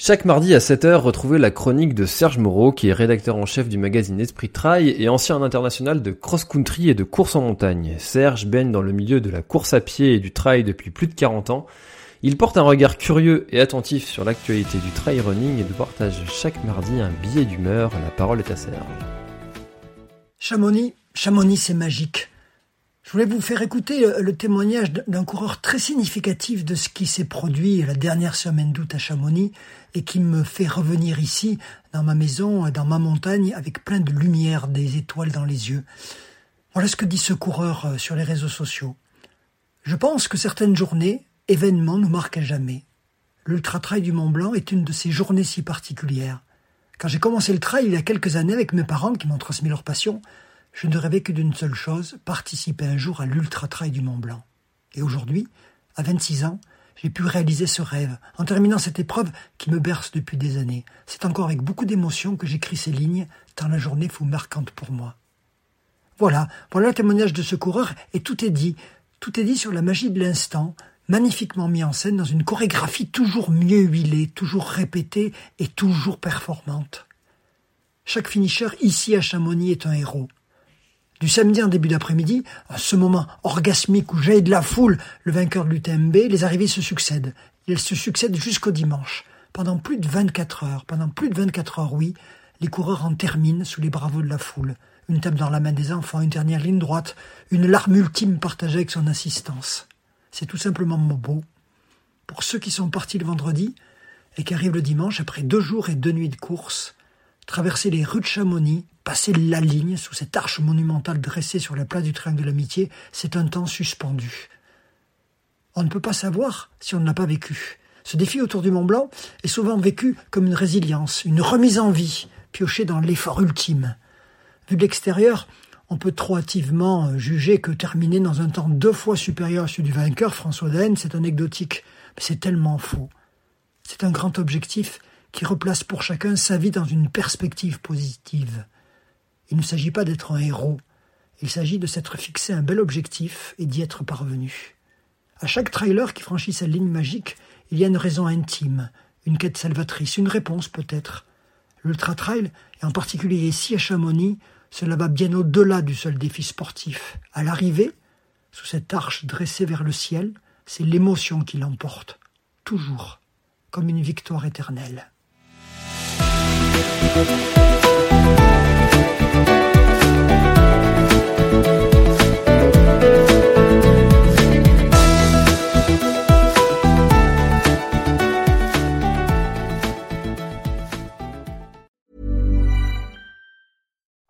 Chaque mardi à 7h, retrouvez la chronique de Serge Moreau, qui est rédacteur en chef du magazine Esprit Trail et ancien international de cross-country et de course en montagne. Serge baigne dans le milieu de la course à pied et du trail depuis plus de 40 ans. Il porte un regard curieux et attentif sur l'actualité du trail running et nous partage chaque mardi un billet d'humeur. La parole est à Serge. Chamonix, Chamonix c'est magique. Je voulais vous faire écouter le témoignage d'un coureur très significatif de ce qui s'est produit la dernière semaine d'août à Chamonix et qui me fait revenir ici, dans ma maison, dans ma montagne, avec plein de lumière, des étoiles dans les yeux. Voilà ce que dit ce coureur euh, sur les réseaux sociaux. Je pense que certaines journées, événements nous marquent à jamais. L'ultra-trail du Mont Blanc est une de ces journées si particulières. Quand j'ai commencé le trail il y a quelques années avec mes parents qui m'ont transmis leur passion, je ne rêvais que d'une seule chose, participer un jour à l'ultra-trail du Mont Blanc. Et aujourd'hui, à 26 ans, j'ai pu réaliser ce rêve, en terminant cette épreuve qui me berce depuis des années. C'est encore avec beaucoup d'émotion que j'écris ces lignes, tant la journée fut marquante pour moi. Voilà, voilà le témoignage de ce coureur, et tout est dit. Tout est dit sur la magie de l'instant, magnifiquement mis en scène dans une chorégraphie toujours mieux huilée, toujours répétée et toujours performante. Chaque finisher ici à Chamonix est un héros. Du samedi en début d'après-midi, à ce moment orgasmique où jaillit de la foule le vainqueur de l'UTMB, les arrivées se succèdent. Elles se succèdent jusqu'au dimanche. Pendant plus de 24 heures, pendant plus de 24 heures, oui, les coureurs en terminent sous les bravos de la foule. Une table dans la main des enfants, une dernière ligne droite, une larme ultime partagée avec son assistance. C'est tout simplement beau. Pour ceux qui sont partis le vendredi et qui arrivent le dimanche après deux jours et deux nuits de course, traverser les rues de Chamonix, passer la ligne sous cette arche monumentale dressée sur la place du triangle de l'amitié, c'est un temps suspendu. On ne peut pas savoir si on ne l'a pas vécu. Ce défi autour du Mont Blanc est souvent vécu comme une résilience, une remise en vie, piochée dans l'effort ultime. Vu de l'extérieur, on peut trop hâtivement juger que terminer dans un temps deux fois supérieur à celui du vainqueur, François Daen, c'est anecdotique. Mais c'est tellement faux. C'est un grand objectif qui replace pour chacun sa vie dans une perspective positive. Il ne s'agit pas d'être un héros, il s'agit de s'être fixé un bel objectif et d'y être parvenu. À chaque trailer qui franchit sa ligne magique, il y a une raison intime, une quête salvatrice, une réponse peut-être. L'ultra trail, et en particulier ici à Chamonix, cela va bien au-delà du seul défi sportif. À l'arrivée, sous cette arche dressée vers le ciel, c'est l'émotion qui l'emporte, toujours, comme une victoire éternelle.